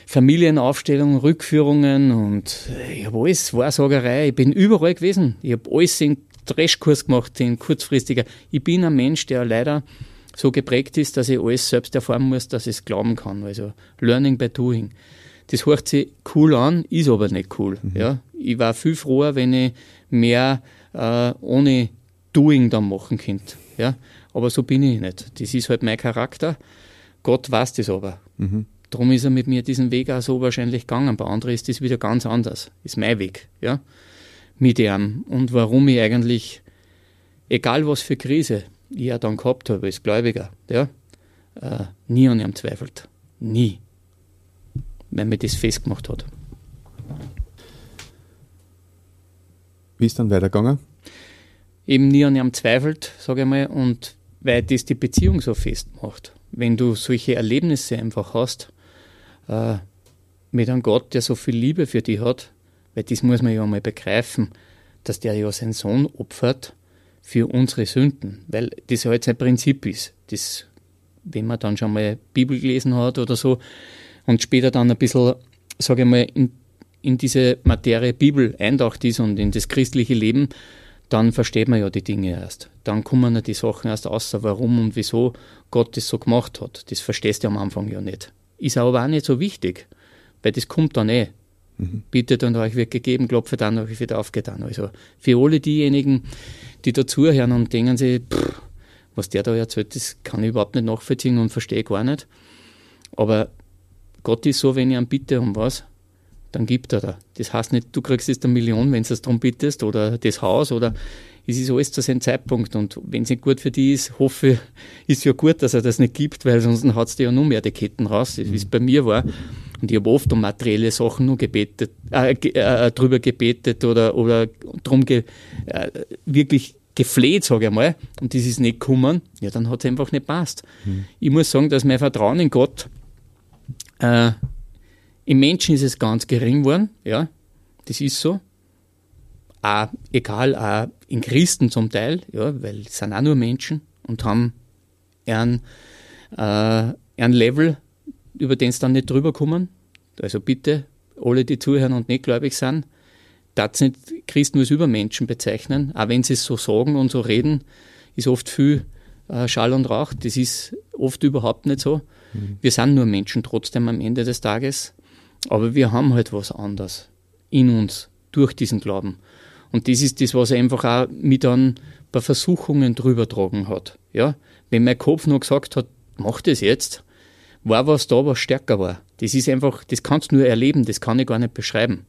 Familienaufstellungen, Rückführungen und ich habe alles Wahrsagerei. Ich bin überall gewesen. Ich habe alles in Trashkurs gemacht, in kurzfristiger. Ich bin ein Mensch, der leider so geprägt ist, dass ich alles selbst erfahren muss, dass ich es glauben kann. Also Learning by Doing. Das hört sich cool an, ist aber nicht cool. Mhm. Ja? Ich war viel froher, wenn ich mehr äh, ohne Doing dann machen könnte. Ja? Aber so bin ich nicht. Das ist halt mein Charakter. Gott weiß das aber. Mhm. Darum ist er mit mir diesen Weg auch so wahrscheinlich gegangen. Bei anderen ist das wieder ganz anders. Ist mein Weg. Ja? Mit ihm. Und warum ich eigentlich, egal was für Krise ich ja dann gehabt habe als Gläubiger, ja, äh, nie an ihm zweifelt. Nie wenn mir das festgemacht hat. Wie ist dann weitergegangen? Eben nie an ihm zweifelt, sage ich mal, und weil das die Beziehung so festmacht. Wenn du solche Erlebnisse einfach hast, äh, mit einem Gott, der so viel Liebe für dich hat, weil das muss man ja mal begreifen, dass der ja seinen Sohn opfert für unsere Sünden, weil das halt sein Prinzip ist. Das, wenn man dann schon mal Bibel gelesen hat oder so, und später dann ein bisschen, sage ich mal, in, in diese Materie Bibel eintaucht ist und in das christliche Leben, dann versteht man ja die Dinge erst. Dann kommen ja die Sachen erst außer warum und wieso Gott das so gemacht hat. Das verstehst du am Anfang ja nicht. Ist aber auch nicht so wichtig, weil das kommt dann eh. Mhm. Bittet und euch wird gegeben, klopft an, euch wird aufgetan. Also für alle diejenigen, die da zuhören und denken sich, pff, was der da erzählt, das kann ich überhaupt nicht nachvollziehen und verstehe gar nicht. Aber Gott ist so, wenn ich ihn bitte um was, dann gibt er da. Das heißt nicht, du kriegst jetzt eine Million, wenn du es darum bittest, oder das Haus, oder es ist alles zu seinem Zeitpunkt. Und wenn es nicht gut für die ist, hoffe ich, ist ja gut, dass er das nicht gibt, weil sonst hat es dir ja noch mehr die Ketten raus, wie es bei mir war. Und ich habe oft um materielle Sachen nur gebetet, äh, äh, drüber gebetet oder, oder drum ge, äh, wirklich gefleht, sage ich mal, und das ist nicht gekommen, ja, dann hat es einfach nicht passt. Mhm. Ich muss sagen, dass mein Vertrauen in Gott, äh, im Menschen ist es ganz gering geworden, ja, das ist so. Auch, egal, auch in Christen zum Teil, ja, weil es sind auch nur Menschen und haben ein, äh, ein Level, über den es dann nicht drüber kommen. Also bitte, alle, die zuhören und nicht gläubig sind, das nicht Christen als Übermenschen bezeichnen, auch wenn sie es so sagen und so reden, ist oft viel äh, Schall und Rauch. Das ist oft überhaupt nicht so. Mhm. Wir sind nur Menschen trotzdem am Ende des Tages, aber wir haben halt was anderes in uns durch diesen Glauben. Und das ist das, was einfach auch mit dann bei Versuchungen drüber tragen hat. Ja? Wenn mein Kopf nur gesagt hat, mach das jetzt, war was da, was stärker war. Das ist einfach, das kannst du nur erleben, das kann ich gar nicht beschreiben.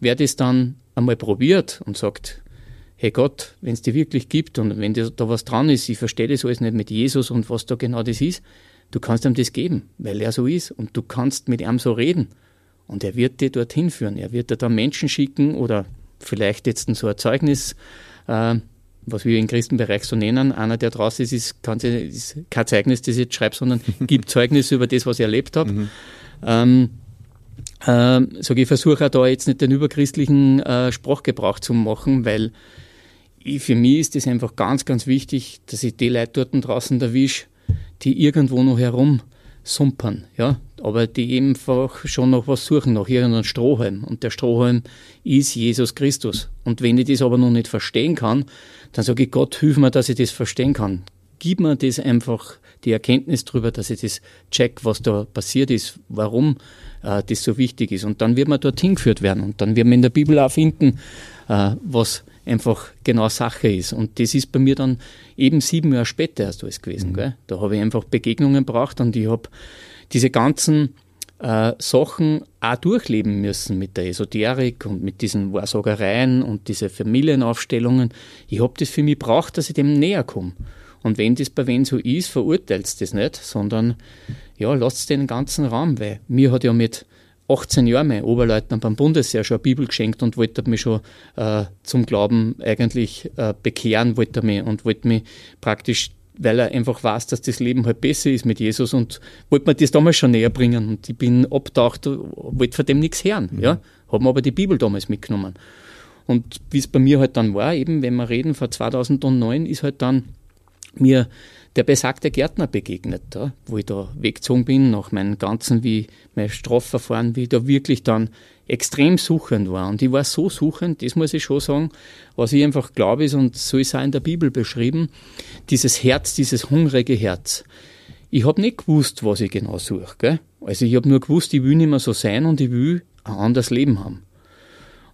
Wer das dann einmal probiert und sagt, hey Gott, wenn es dir wirklich gibt und wenn da was dran ist, ich verstehe das alles nicht mit Jesus und was da genau das ist, du kannst ihm das geben, weil er so ist und du kannst mit ihm so reden. Und er wird dir dorthin führen. Er wird dir da Menschen schicken oder vielleicht jetzt so ein Zeugnis, äh, was wir im Christenbereich so nennen. Einer, der draußen ist, ist, kann ist kein Zeugnis, das ich jetzt schreibe, sondern gibt Zeugnis über das, was ich erlebt habe. Mhm. Ähm, ähm, sage ich, versuche auch da jetzt nicht den überchristlichen äh, Sprachgebrauch zu machen, weil ich, für mich ist es einfach ganz, ganz wichtig, dass ich die Leute dort draußen erwische, die irgendwo noch herum sumpern, ja, aber die einfach schon noch was suchen, nach irgendeinem Strohhalm. Und der Strohhalm ist Jesus Christus. Und wenn ich das aber noch nicht verstehen kann, dann sage ich, Gott, hilf mir, dass ich das verstehen kann. Gib mir das einfach, die Erkenntnis darüber, dass ich das check, was da passiert ist, warum äh, das so wichtig ist. Und dann wird man dorthin geführt werden. Und dann wird man in der Bibel auch finden, äh, was einfach genau Sache ist. Und das ist bei mir dann eben sieben Jahre später erst alles gewesen. Mhm. Da habe ich einfach Begegnungen braucht und ich habe diese ganzen äh, Sachen auch durchleben müssen mit der Esoterik und mit diesen Wahrsagereien und diese Familienaufstellungen. Ich habe das für mich braucht, dass ich dem näher komme. Und wenn das bei wen so ist, verurteilt das nicht, sondern ja, lasst den ganzen Raum, weil mir hat ja mit 18 Jahren mein Oberleutnant beim Bundesheer schon eine Bibel geschenkt und wollte mich schon äh, zum Glauben eigentlich äh, bekehren, wollte mich und wollte mich praktisch, weil er einfach weiß, dass das Leben halt besser ist mit Jesus und wollte mir das damals schon näher bringen und ich bin abtaucht, wollte von dem nichts hören, mhm. ja, habe mir aber die Bibel damals mitgenommen. Und wie es bei mir halt dann war, eben wenn wir reden, vor 2009 ist halt dann mir der besagte Gärtner begegnet, da, wo ich da weggezogen bin, nach meinem ganzen, wie mein Strafverfahren, wie ich da wirklich dann extrem suchend war. Und ich war so suchend, das muss ich schon sagen, was ich einfach glaube ist, und so ist auch in der Bibel beschrieben, dieses Herz, dieses hungrige Herz. Ich habe nicht gewusst, was ich genau suche. Gell? Also ich habe nur gewusst, ich will nicht mehr so sein und ich will ein anderes Leben haben.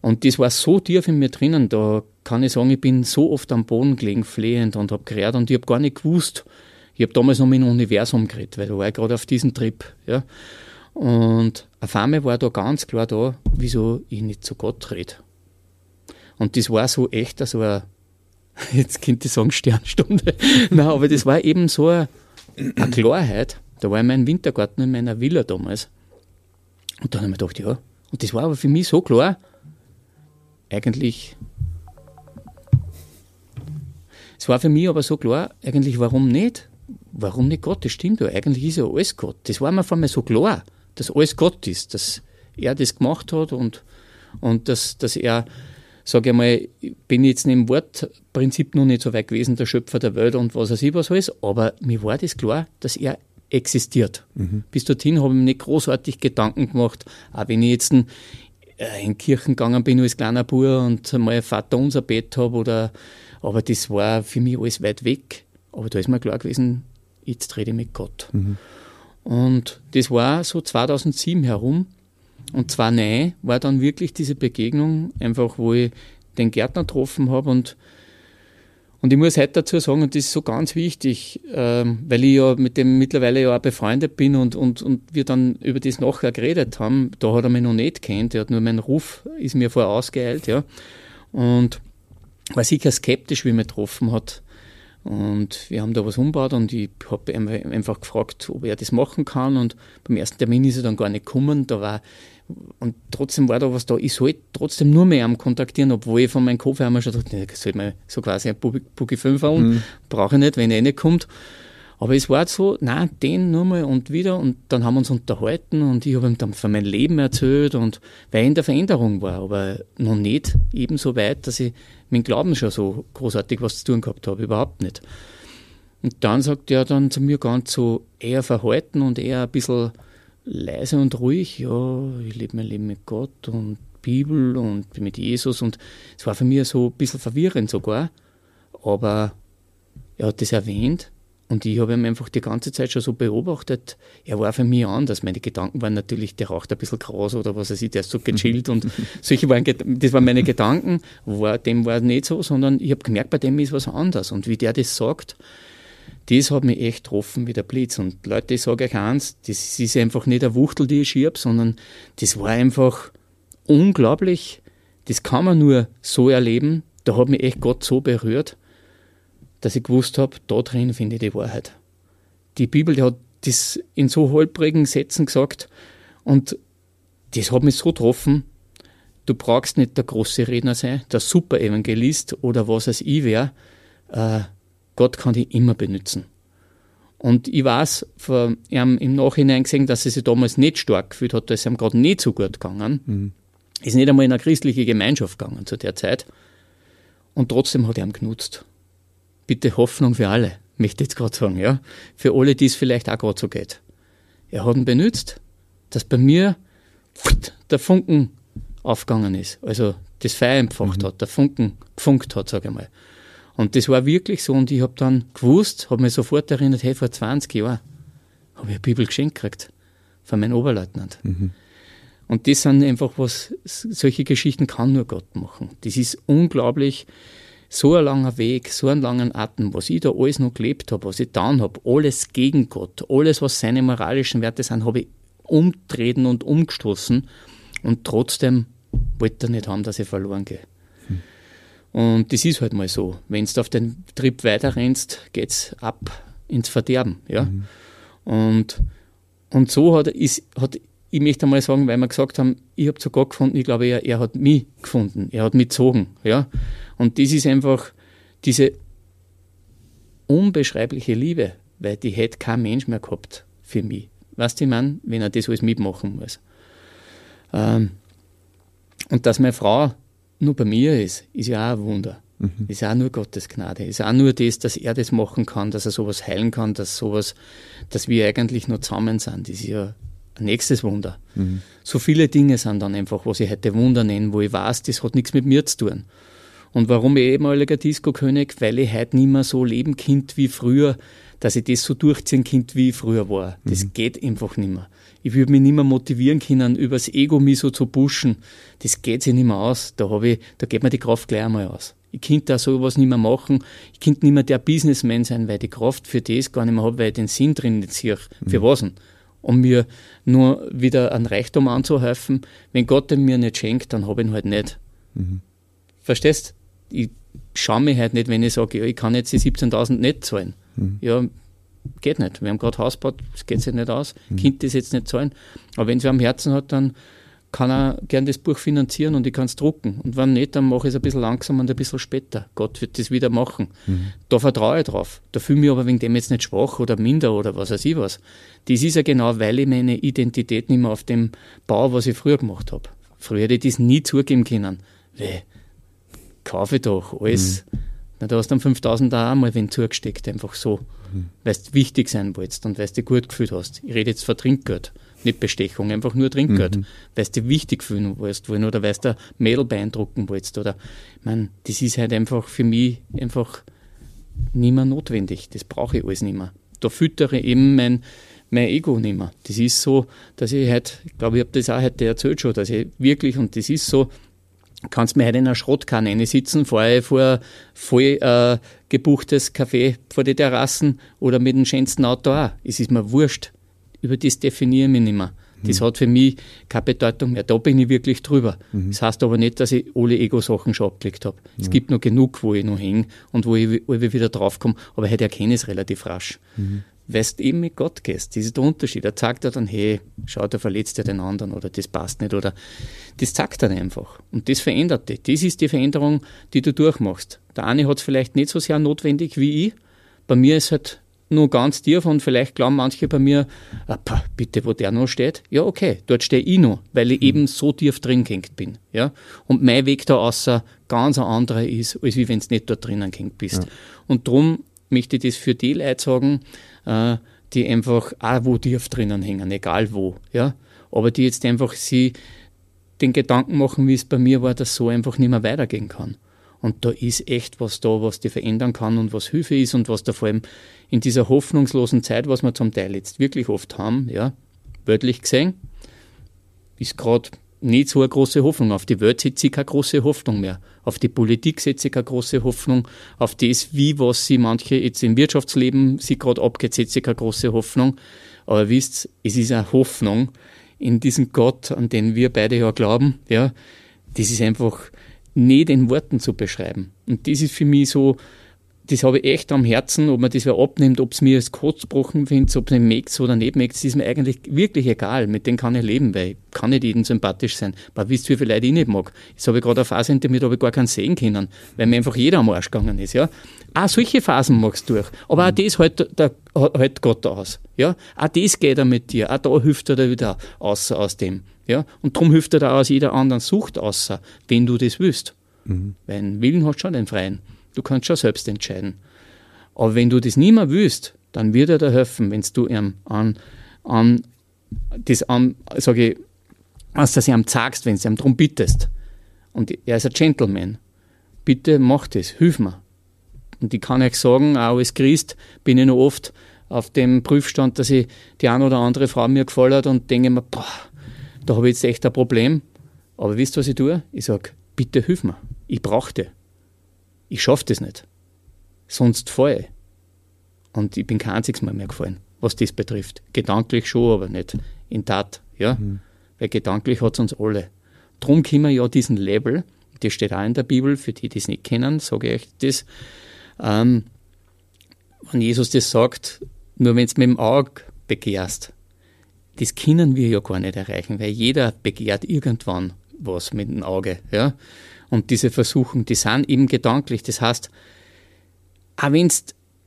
Und das war so tief in mir drinnen, da kann ich sagen, ich bin so oft am Boden gelegen, flehend und habe gerät und ich habe gar nicht gewusst, ich habe damals noch mit dem Universum geredet, weil da war ich gerade auf diesem Trip. Ja. Und auf einmal war da ganz klar da, wieso ich nicht zu Gott rede. Und das war so echt, so eine, jetzt könnte ich sagen Sternstunde, Nein, aber das war eben so eine, eine Klarheit. Da war ich in meinem Wintergarten in meiner Villa damals. Und dann habe ich mir gedacht, ja, und das war aber für mich so klar, eigentlich es war für mich aber so klar, eigentlich warum nicht? Warum nicht Gott? Das stimmt ja, eigentlich ist ja alles Gott. Das war mir vor mir so klar, dass alles Gott ist, dass er das gemacht hat und, und dass, dass er, sage ich mal, ich bin jetzt im Wortprinzip noch nicht so weit gewesen, der Schöpfer der Welt und was weiß ich was alles, aber mir war das klar, dass er existiert. Mhm. Bis dorthin habe ich mir nicht großartig Gedanken gemacht, auch wenn ich jetzt in, äh, in Kirchen gegangen bin als kleiner Bub und mal Vater unser Bett habe oder aber das war für mich alles weit weg. Aber da ist mir klar gewesen, jetzt rede ich mit Gott. Mhm. Und das war so 2007 herum. Und zwar nein, war dann wirklich diese Begegnung, einfach wo ich den Gärtner getroffen habe und, Und ich muss heute dazu sagen, und das ist so ganz wichtig, ähm, weil ich ja mit dem mittlerweile ja auch befreundet bin und, und, und wir dann über das nachher geredet haben, da hat er mich noch nicht kennt, er hat nur meinen Ruf, ist mir vorher ausgeeilt, ja. Und war sicher skeptisch, wie er mich getroffen hat. Und wir haben da was umgebaut und ich habe einfach gefragt, ob er das machen kann. Und beim ersten Termin ist er dann gar nicht gekommen. Da war, und trotzdem war da was da. Ich sollte trotzdem nur mehr am kontaktieren, obwohl ich von meinem Kopf einmal schon dachte, ich sollte mal so quasi ein Boogie 5 holen. Mhm. Brauche ich nicht, wenn er nicht kommt. Aber es war so, nein, den nur mal und wieder. Und dann haben wir uns unterhalten und ich habe ihm dann von meinem Leben erzählt und weil ich in der Veränderung war, aber noch nicht eben so weit, dass ich mit Glauben schon so großartig was zu tun gehabt habe, überhaupt nicht. Und dann sagt er dann zu mir ganz so eher verhalten und eher ein bisschen leise und ruhig, ja, ich lebe mein Leben mit Gott und Bibel und mit Jesus und es war für mich so ein bisschen verwirrend sogar, aber er hat das erwähnt und ich habe ihn einfach die ganze Zeit schon so beobachtet. Er war für mich anders. Meine Gedanken waren natürlich, der raucht ein bisschen kraus oder was weiß ich, der ist so gechillt und solche waren, das waren meine Gedanken. War, dem war nicht so, sondern ich habe gemerkt, bei dem ist was anders. Und wie der das sagt, das hat mich echt getroffen wie der Blitz. Und Leute, ich sage euch eins, das ist einfach nicht eine Wuchtel, die ich schiebe, sondern das war einfach unglaublich. Das kann man nur so erleben. Da hat mich echt Gott so berührt dass ich gewusst habe, da drin finde ich die Wahrheit. Die Bibel die hat das in so holprigen Sätzen gesagt und das hat mich so getroffen. Du brauchst nicht der große Redner sein, der Super-Evangelist oder was als ich wäre. Äh, Gott kann dich immer benutzen. Und ich weiß von ihm im Nachhinein gesehen, dass er sich damals nicht stark gefühlt hat, dass es ihm gerade nicht so gut gegangen. Mhm. Ist nicht einmal in eine christliche Gemeinschaft gegangen zu der Zeit. Und trotzdem hat er ihn genutzt bitte Hoffnung für alle, möchte ich jetzt gerade sagen, ja. Für alle, die es vielleicht auch gerade so geht. Er hat ihn benutzt, dass bei mir der Funken aufgegangen ist. Also das Feuer empfacht mhm. hat, der Funken gefunkt hat, sage ich mal. Und das war wirklich so und ich habe dann gewusst, habe mich sofort erinnert, hey, vor 20 Jahren habe ich eine Bibel geschenkt gekriegt von meinem Oberleutnant. Mhm. Und das sind einfach was, solche Geschichten kann nur Gott machen. Das ist unglaublich, so ein langer Weg, so einen langen Atem, was ich da alles noch gelebt habe, was ich getan habe, alles gegen Gott, alles, was seine moralischen Werte sind, habe ich umtreten und umgestoßen und trotzdem wollte er nicht haben, dass ich verloren gehe. Hm. Und das ist halt mal so. Wenn du auf den Trip weiter rennst, geht's ab ins Verderben. Ja? Mhm. Und, und so hat, ist, hat ich möchte einmal sagen, weil wir gesagt haben, ich habe zu Gott gefunden, ich glaube, er, er hat mich gefunden, er hat mich gezogen. Ja? Und das ist einfach diese unbeschreibliche Liebe, weil die hätte kein Mensch mehr gehabt für mich. Weißt du, man, wenn er das alles mitmachen muss. Ähm, und dass meine Frau nur bei mir ist, ist ja auch ein Wunder. Mhm. Ist auch nur Gottes Gnade. Ist auch nur das, dass er das machen kann, dass er sowas heilen kann, dass sowas, dass wir eigentlich nur zusammen sind. Das ist ja nächstes Wunder. Mhm. So viele Dinge sind dann einfach, was ich heute Wunder nenne, wo ich weiß, das hat nichts mit mir zu tun. Und warum ich ehemaliger Disco-König? Weil ich heute nicht mehr so leben kind wie früher, dass ich das so durchziehen kind wie ich früher war. Das mhm. geht einfach nicht mehr. Ich würde mich nicht mehr motivieren können, übers Ego mich so zu pushen. Das geht sich nicht mehr aus. Da habe ich, da geht mir die Kraft gleich einmal aus. Ich könnte da sowas nicht mehr machen. Ich könnte nicht mehr der Businessman sein, weil ich die Kraft für das gar nicht mehr habe, weil ich den Sinn drin nicht sehe. Für mhm. was denn? Um mir nur wieder an Reichtum anzuhäufen. Wenn Gott den mir nicht schenkt, dann habe ich ihn halt nicht. Mhm. Verstehst? ich schaue mich halt nicht, wenn ich sage, ja, ich kann jetzt die 17.000 nicht zahlen. Mhm. Ja, geht nicht. Wir haben gerade Haus gebaut, das geht sich nicht aus. Mhm. Kind das jetzt nicht zahlen. Aber wenn es am Herzen hat, dann kann er gern das Buch finanzieren und ich kann es drucken. Und wenn nicht, dann mache ich es ein bisschen langsam und ein bisschen später. Gott wird das wieder machen. Mhm. Da vertraue ich drauf. Da fühle ich mich aber wegen dem jetzt nicht schwach oder minder oder was weiß ich was. Das ist ja genau, weil ich meine Identität nicht mehr auf dem Bau, was ich früher gemacht habe. Früher hätte ich das nie zugeben können. Weil kaufe ich doch alles. Mhm. Na, da hast du dann 5000 da auch mal wenn zugesteckt, einfach so. Mhm. Weil du wichtig sein wolltest und weil du dich gut gefühlt hast. Ich rede jetzt von Trinkgeld, nicht Bestechung, einfach nur Trinkgeld. Mhm. Weil du dich wichtig fühlen wolltest wollen oder weil du Mädel beeindrucken wolltest. Oder, ich meine, das ist halt einfach für mich einfach nicht mehr notwendig. Das brauche ich alles nicht mehr. Da füttere ich eben mein, mein Ego nicht mehr. Das ist so, dass ich halt, ich glaube, ich habe das auch heute erzählt schon, dass ich wirklich, und das ist so, kannst mir heute in einer Schrottkanne sitzen, fahre ich vor voll äh, gebuchtes Café vor die Terrassen oder mit dem schönsten Auto auch. Es ist mir wurscht. Über das definiere ich mich nicht mehr. Das mhm. hat für mich keine Bedeutung mehr. Da bin ich wirklich drüber. Mhm. Das heißt aber nicht, dass ich alle Ego-Sachen schon abgelegt habe. Es gibt noch genug, wo ich noch hänge und wo ich, wo ich wieder draufkomme, aber heute erkenne ich es relativ rasch. Mhm. Weil du eben mit Gott gehst. Das ist der Unterschied. Er sagt dir dann, hey, schau, der verletzt ja den anderen oder das passt nicht oder das sagt dann einfach. Und das verändert dich. Das ist die Veränderung, die du durchmachst. Der eine hat es vielleicht nicht so sehr notwendig wie ich. Bei mir ist halt nur ganz tief und vielleicht glauben manche bei mir, ah, pah, bitte, wo der noch steht. Ja, okay, dort stehe ich noch, weil ich mhm. eben so tief drin gehängt bin. Ja? Und mein Weg da außer ganz ein anderer ist, als wie wenn du nicht dort drinnen gehängt bist. Ja. Und darum möchte ich das für die Leute sagen, äh, die einfach auch wo tief drinnen hängen, egal wo. Ja? Aber die jetzt einfach sie den Gedanken machen, wie es bei mir war, dass so einfach nicht mehr weitergehen kann. Und da ist echt was da, was die verändern kann und was Hilfe ist und was da vor allem in dieser hoffnungslosen Zeit, was wir zum Teil jetzt wirklich oft haben, ja, wörtlich gesehen, ist gerade nicht so eine große Hoffnung. Auf die Welt setze ich keine große Hoffnung mehr. Auf die Politik setze ich keine große Hoffnung. Auf das, wie was sie manche jetzt im Wirtschaftsleben sie gerade abgeht, setze ich keine große Hoffnung. Aber wisst, es ist eine Hoffnung in diesen Gott, an den wir beide ja glauben, ja. Das ist einfach, nicht in Worten zu beschreiben. Und das ist für mich so, das habe ich echt am Herzen, ob man das wer abnimmt, ob es mir als Kurzbrochen findet, ob es mir mögt oder nicht das ist mir eigentlich wirklich egal. Mit denen kann ich leben, weil ich kann nicht jedem sympathisch sein. Aber wisst ihr, wie viele Leute ich nicht mag? Jetzt habe ich gerade eine Phase hinter mir, da habe ich gar keinen sehen können, weil mir einfach jeder am Arsch gegangen ist, ja. Auch solche Phasen magst du durch. Aber auch mhm. das hält, der, hält Gott aus, ja. Auch das geht er mit dir. Auch da hilft er dir wieder aus, aus dem. Ja? Und darum hilft er da aus jeder anderen Sucht außer, wenn du das willst. Mhm. Weil einen Willen hast du schon den freien. Du kannst schon selbst entscheiden. Aber wenn du das nicht mehr willst, dann wird er dir helfen, wenn du ihm an, an das an, sage ich, dass du ihm sagst, wenn du ihm darum bittest. Und er ist ein Gentleman. Bitte mach das, hilf mir. Und ich kann euch sagen, auch als Christ bin ich noch oft auf dem Prüfstand, dass ich die eine oder andere Frau mir gefallen hat und denke mir, boah, da habe ich jetzt echt ein Problem. Aber wisst ihr, was ich tue? Ich sage, bitte hilf mir. Ich brauche dich. Ich schaffe das nicht. Sonst falle ich. Und ich bin kein einziges Mal mehr gefallen, was das betrifft. Gedanklich schon, aber nicht in Tat. Ja? Mhm. Weil gedanklich hat es uns alle. Drum können wir ja diesen Label, das steht auch in der Bibel, für die, die es nicht kennen, sage ich euch das. Ähm, wenn Jesus das sagt, nur wenn es mit dem Auge begehrst, das können wir ja gar nicht erreichen, weil jeder begehrt irgendwann was mit dem Auge. Ja? Und diese Versuchung, die sind eben gedanklich. Das heißt, auch wenn du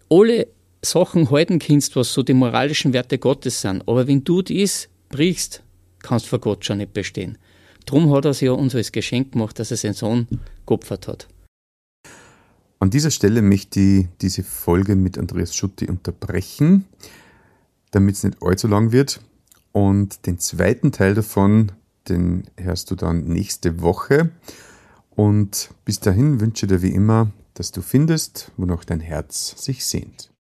alle Sachen halten kannst, was so die moralischen Werte Gottes sind, aber wenn du das brichst, kannst du vor Gott schon nicht bestehen. Drum hat er es ja uns als Geschenk gemacht, dass er seinen Sohn geopfert hat. An dieser Stelle möchte ich diese Folge mit Andreas Schutti unterbrechen, damit es nicht allzu lang wird. Und den zweiten Teil davon, den hörst du dann nächste Woche. Und bis dahin wünsche dir wie immer, dass du findest, wonach dein Herz sich sehnt.